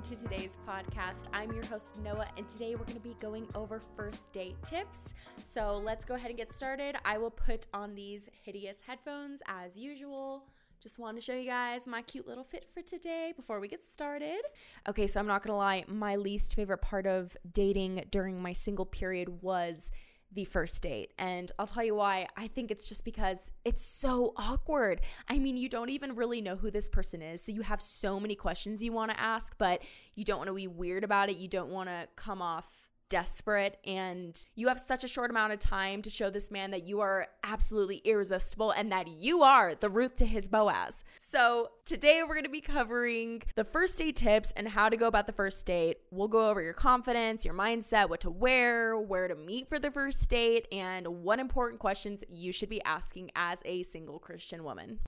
welcome to today's podcast. I'm your host, Noah, and today we're going to be going over first date tips. So let's go ahead and get started. I will put on these hideous headphones as usual. Just want to show you guys my cute little fit for today before we get started. Okay, so I'm not going to lie, my least favorite part of dating during my single period was the first date. And I'll tell you why. I think it's just because it's so awkward. I mean, you don't even really know who this person is. So you have so many questions you want to ask, but you don't want to be weird about it. You don't want to come off desperate and you have such a short amount of time to show this man that you are absolutely irresistible and that you are the Ruth to his Boaz. So, today we're going to be covering the first date tips and how to go about the first date. We'll go over your confidence, your mindset, what to wear, where to meet for the first date, and what important questions you should be asking as a single Christian woman.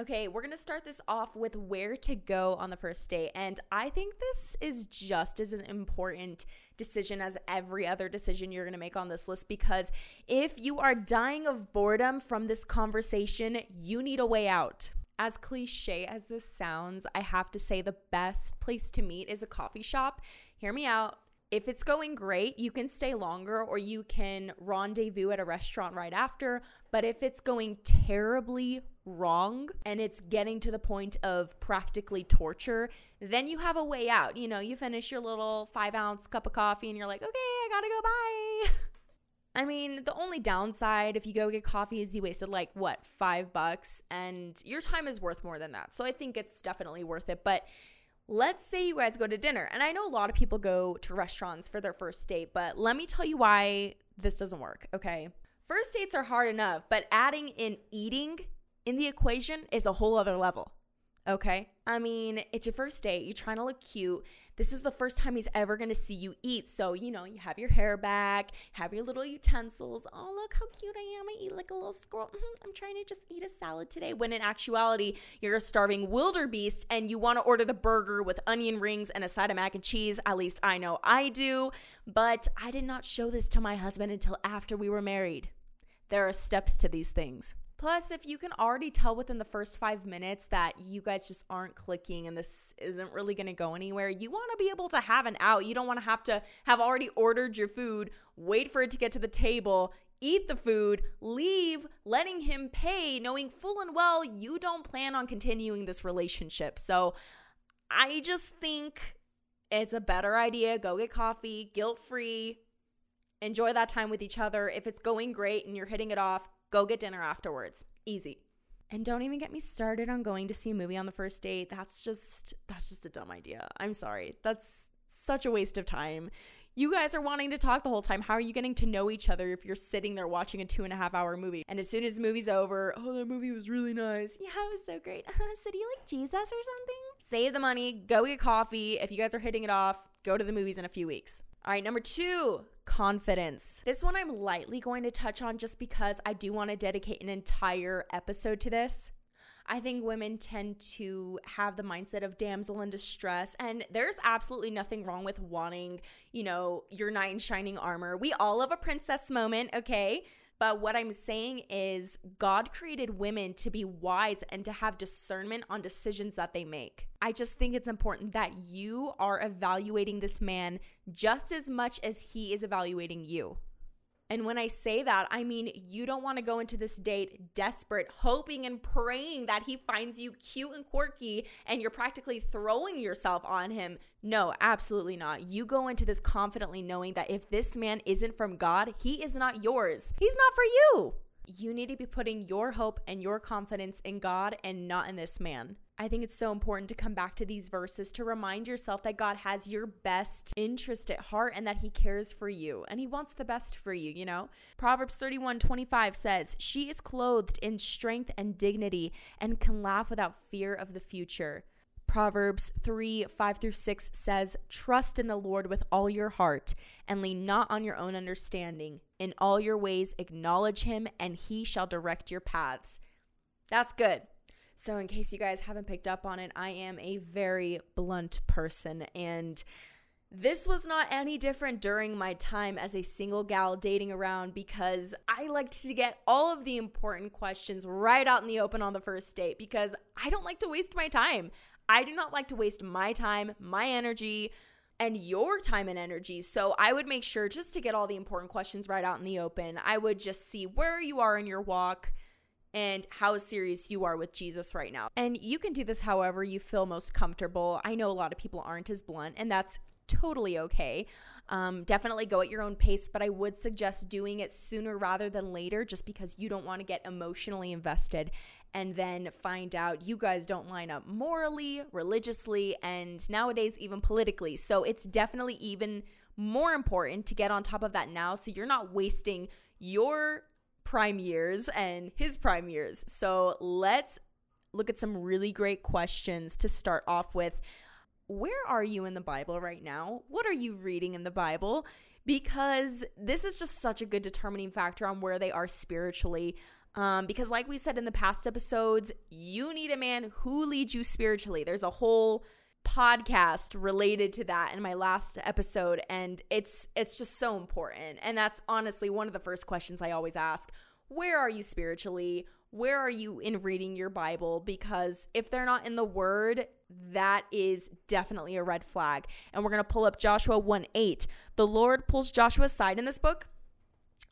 Okay, we're gonna start this off with where to go on the first date. And I think this is just as an important decision as every other decision you're gonna make on this list because if you are dying of boredom from this conversation, you need a way out. As cliche as this sounds, I have to say the best place to meet is a coffee shop. Hear me out. If it's going great, you can stay longer or you can rendezvous at a restaurant right after. But if it's going terribly wrong and it's getting to the point of practically torture, then you have a way out. You know, you finish your little five ounce cup of coffee and you're like, okay, I gotta go, bye. I mean, the only downside if you go get coffee is you wasted like what, five bucks, and your time is worth more than that. So I think it's definitely worth it. But let's say you guys go to dinner, and I know a lot of people go to restaurants for their first date, but let me tell you why this doesn't work, okay? First dates are hard enough, but adding in eating in the equation is a whole other level. Okay. I mean, it's your first date. You're trying to look cute. This is the first time he's ever going to see you eat. So, you know, you have your hair back, have your little utensils. Oh, look how cute I am. I eat like a little squirrel. Mm-hmm. I'm trying to just eat a salad today. When in actuality, you're a starving wildebeest and you want to order the burger with onion rings and a side of mac and cheese. At least I know I do. But I did not show this to my husband until after we were married. There are steps to these things. Plus, if you can already tell within the first five minutes that you guys just aren't clicking and this isn't really gonna go anywhere, you wanna be able to have an out. You don't wanna have to have already ordered your food, wait for it to get to the table, eat the food, leave, letting him pay, knowing full and well you don't plan on continuing this relationship. So I just think it's a better idea. Go get coffee, guilt free, enjoy that time with each other. If it's going great and you're hitting it off, Go get dinner afterwards. Easy. And don't even get me started on going to see a movie on the first date. That's just that's just a dumb idea. I'm sorry. That's such a waste of time. You guys are wanting to talk the whole time. How are you getting to know each other if you're sitting there watching a two and a half hour movie? And as soon as the movie's over, oh, that movie was really nice. Yeah, it was so great. so do you like Jesus or something? Save the money, go get coffee. If you guys are hitting it off, go to the movies in a few weeks. All right, number two, confidence. This one I'm lightly going to touch on just because I do want to dedicate an entire episode to this. I think women tend to have the mindset of damsel in distress, and there's absolutely nothing wrong with wanting, you know, your knight in shining armor. We all have a princess moment, okay? But what I'm saying is, God created women to be wise and to have discernment on decisions that they make. I just think it's important that you are evaluating this man just as much as he is evaluating you. And when I say that, I mean you don't want to go into this date desperate, hoping and praying that he finds you cute and quirky and you're practically throwing yourself on him. No, absolutely not. You go into this confidently knowing that if this man isn't from God, he is not yours. He's not for you. You need to be putting your hope and your confidence in God and not in this man. I think it's so important to come back to these verses to remind yourself that God has your best interest at heart and that He cares for you and He wants the best for you, you know? Proverbs 31 25 says, She is clothed in strength and dignity and can laugh without fear of the future. Proverbs 3 5 through 6 says, Trust in the Lord with all your heart and lean not on your own understanding. In all your ways, acknowledge him, and he shall direct your paths. That's good. So, in case you guys haven't picked up on it, I am a very blunt person. And this was not any different during my time as a single gal dating around because I liked to get all of the important questions right out in the open on the first date because I don't like to waste my time. I do not like to waste my time, my energy, and your time and energy. So I would make sure just to get all the important questions right out in the open. I would just see where you are in your walk and how serious you are with Jesus right now. And you can do this however you feel most comfortable. I know a lot of people aren't as blunt, and that's totally okay. Um, definitely go at your own pace, but I would suggest doing it sooner rather than later just because you don't want to get emotionally invested and then find out you guys don't line up morally, religiously, and nowadays even politically. So it's definitely even more important to get on top of that now so you're not wasting your prime years and his prime years. So let's look at some really great questions to start off with where are you in the Bible right now? What are you reading in the Bible? Because this is just such a good determining factor on where they are spiritually. Um, because, like we said in the past episodes, you need a man who leads you spiritually. There's a whole podcast related to that in my last episode and it's it's just so important and that's honestly one of the first questions I always ask where are you spiritually where are you in reading your bible because if they're not in the word that is definitely a red flag. And we're going to pull up Joshua 1 8. The Lord pulls Joshua aside in this book.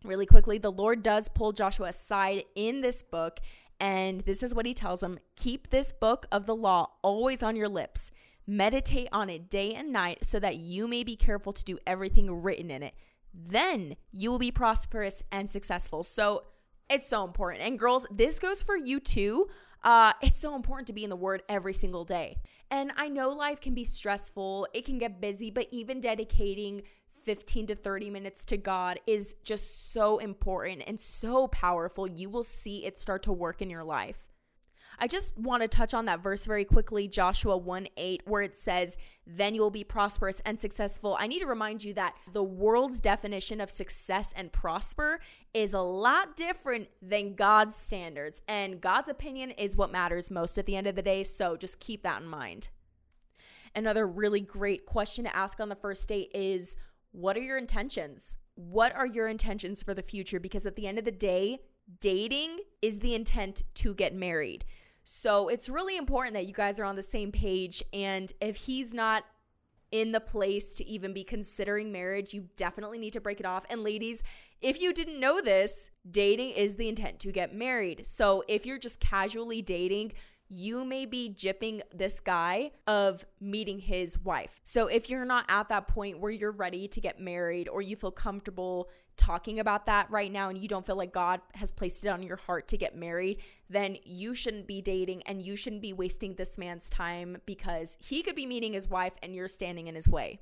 Really quickly, the Lord does pull Joshua aside in this book. And this is what he tells him Keep this book of the law always on your lips. Meditate on it day and night so that you may be careful to do everything written in it. Then you will be prosperous and successful. So it's so important. And girls, this goes for you too. Uh, it's so important to be in the Word every single day. And I know life can be stressful, it can get busy, but even dedicating 15 to 30 minutes to God is just so important and so powerful. You will see it start to work in your life. I just want to touch on that verse very quickly, Joshua 1 8, where it says, Then you will be prosperous and successful. I need to remind you that the world's definition of success and prosper is a lot different than God's standards. And God's opinion is what matters most at the end of the day. So just keep that in mind. Another really great question to ask on the first date is, What are your intentions? What are your intentions for the future? Because at the end of the day, dating is the intent to get married. So it's really important that you guys are on the same page. And if he's not in the place to even be considering marriage, you definitely need to break it off. And ladies, if you didn't know this, dating is the intent to get married. So if you're just casually dating, you may be jipping this guy of meeting his wife. So if you're not at that point where you're ready to get married or you feel comfortable talking about that right now and you don't feel like God has placed it on your heart to get married, then you shouldn't be dating and you shouldn't be wasting this man's time because he could be meeting his wife and you're standing in his way.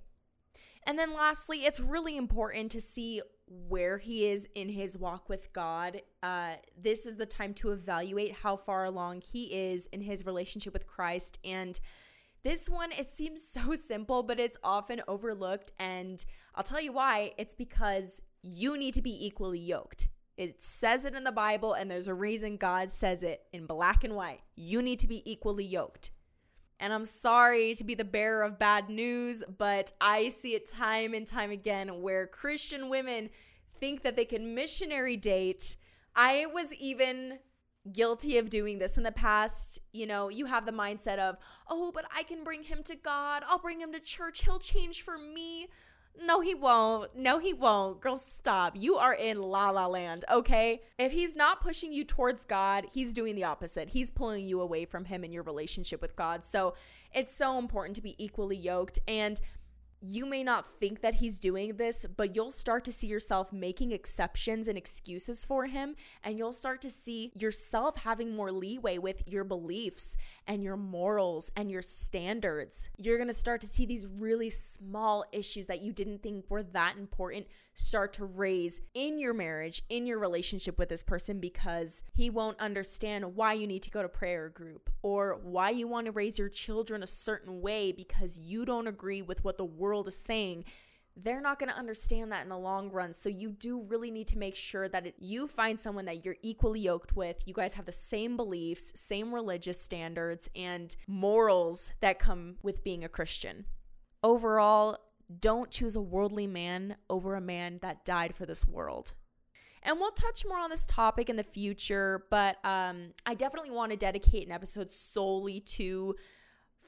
And then lastly, it's really important to see where he is in his walk with God. Uh, this is the time to evaluate how far along he is in his relationship with Christ. And this one, it seems so simple, but it's often overlooked. And I'll tell you why. It's because you need to be equally yoked. It says it in the Bible, and there's a reason God says it in black and white. You need to be equally yoked. And I'm sorry to be the bearer of bad news, but I see it time and time again where Christian women think that they can missionary date. I was even guilty of doing this in the past. You know, you have the mindset of, oh, but I can bring him to God. I'll bring him to church. He'll change for me. No, he won't. No, he won't. Girl, stop. You are in la la land, okay? If he's not pushing you towards God, he's doing the opposite. He's pulling you away from him and your relationship with God. So it's so important to be equally yoked. And you may not think that he's doing this, but you'll start to see yourself making exceptions and excuses for him. And you'll start to see yourself having more leeway with your beliefs and your morals and your standards. You're to start to see these really small issues that you didn't think were that important start to raise in your marriage, in your relationship with this person, because he won't understand why you need to go to prayer group or why you want to raise your children a certain way because you don't agree with what the world is saying they're not going to understand that in the long run. So you do really need to make sure that it, you find someone that you're equally yoked with. You guys have the same beliefs, same religious standards, and morals that come with being a Christian. Overall, don't choose a worldly man over a man that died for this world. And we'll touch more on this topic in the future, but um, I definitely want to dedicate an episode solely to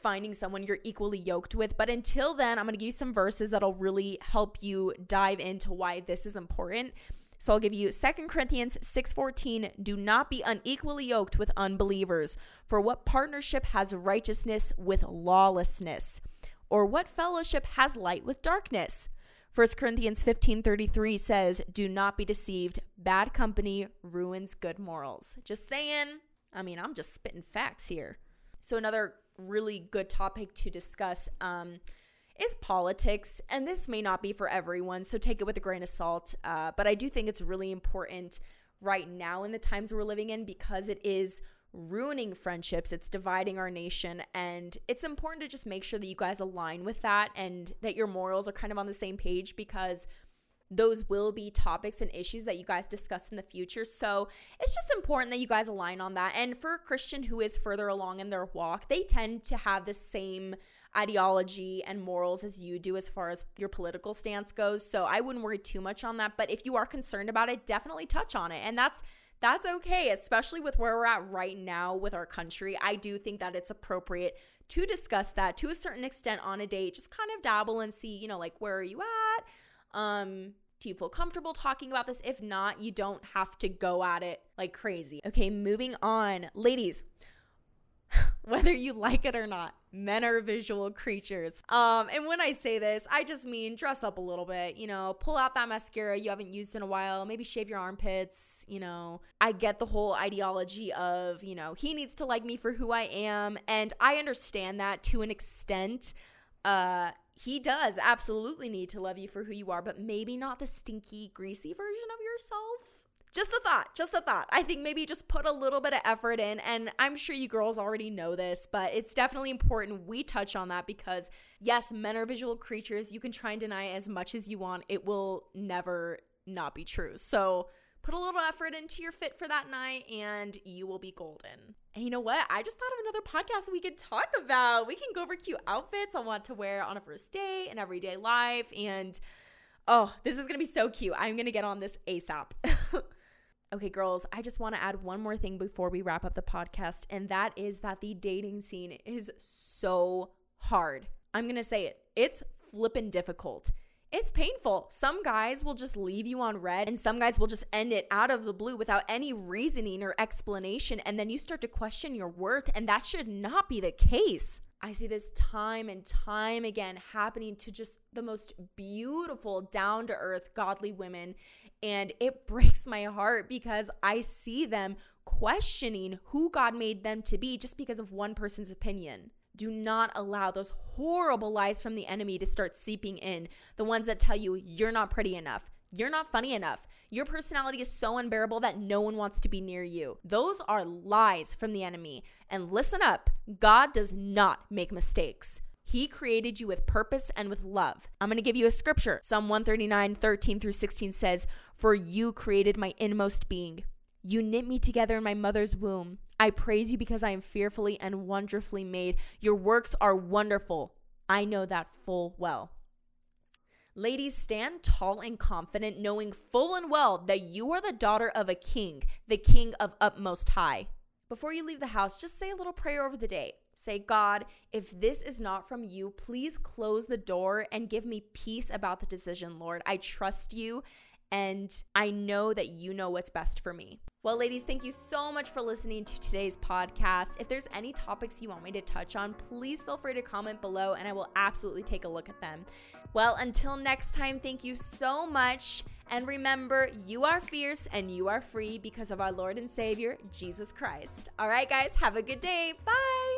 finding someone you're equally yoked with. But until then, I'm going to give you some verses that'll really help you dive into why this is important. So I'll give you 2 Corinthians 6:14, do not be unequally yoked with unbelievers, for what partnership has righteousness with lawlessness? Or what fellowship has light with darkness? 1 Corinthians 15:33 says, "Do not be deceived, bad company ruins good morals." Just saying. I mean, I'm just spitting facts here. So another really good topic to discuss um, is politics. And this may not be for everyone, so take it with a grain of salt. Uh, but I do think it's really important right now in the times we're living in because it is ruining friendships, it's dividing our nation. And it's important to just make sure that you guys align with that and that your morals are kind of on the same page because those will be topics and issues that you guys discuss in the future. So it's just important that you guys align on that. And for a Christian who is further along in their walk, they tend to have the same ideology and morals as you do as far as your political stance goes. So I wouldn't worry too much on that. But if you are concerned about it, definitely touch on it. And that's that's okay, especially with where we're at right now with our country. I do think that it's appropriate to discuss that to a certain extent on a date. Just kind of dabble and see, you know, like where are you at? Um, do you feel comfortable talking about this? If not, you don't have to go at it like crazy. Okay, moving on. Ladies, whether you like it or not men are visual creatures um and when i say this i just mean dress up a little bit you know pull out that mascara you haven't used in a while maybe shave your armpits you know i get the whole ideology of you know he needs to like me for who i am and i understand that to an extent uh he does absolutely need to love you for who you are but maybe not the stinky greasy version of yourself just a thought, just a thought. I think maybe just put a little bit of effort in. And I'm sure you girls already know this, but it's definitely important we touch on that because, yes, men are visual creatures. You can try and deny as much as you want, it will never not be true. So, put a little effort into your fit for that night and you will be golden. And you know what? I just thought of another podcast we could talk about. We can go over cute outfits I want to wear on a first date and everyday life. And oh, this is to be so cute. I'm to get on this ASAP. Okay, girls, I just want to add one more thing before we wrap up the podcast, and that is that the dating scene is so hard. I'm going to say it. It's flippin' difficult. It's painful. Some guys will just leave you on read, and some guys will just end it out of the blue without any reasoning or explanation. And then you start to question your worth, and that should not be the case. I see this time and time again happening to just the most beautiful, down to earth, godly women. And it breaks my heart because I see them questioning who God made them to be just because of one person's opinion. Do not allow those horrible lies from the enemy to start seeping in. The ones that tell you you're not pretty enough, you're not funny enough, your personality is so unbearable that no one wants to be near you. Those are lies from the enemy. And listen up God does not make mistakes. He created you with purpose and with love. I'm going to give you a scripture. Psalm 139, 13 through 16 says, For you created my inmost being. You knit me together in my mother's womb. I praise you because I am fearfully and wonderfully made. Your works are wonderful. I know that full well. Ladies, stand tall and confident, knowing full and well that you are the daughter of a king, the king of utmost high. Before you leave the house, just say a little prayer over the day. Say, God, if this is not from you, please close the door and give me peace about the decision, Lord. I trust you and I know that you know what's best for me. Well, ladies, thank you so much for listening to today's podcast. If there's any topics you want me to touch on, please feel free to comment below and I will absolutely take a look at them. Well, until next time, thank you so much. And remember, you are fierce and you are free because of our Lord and Savior, Jesus Christ. All right, guys, have a good day. Bye.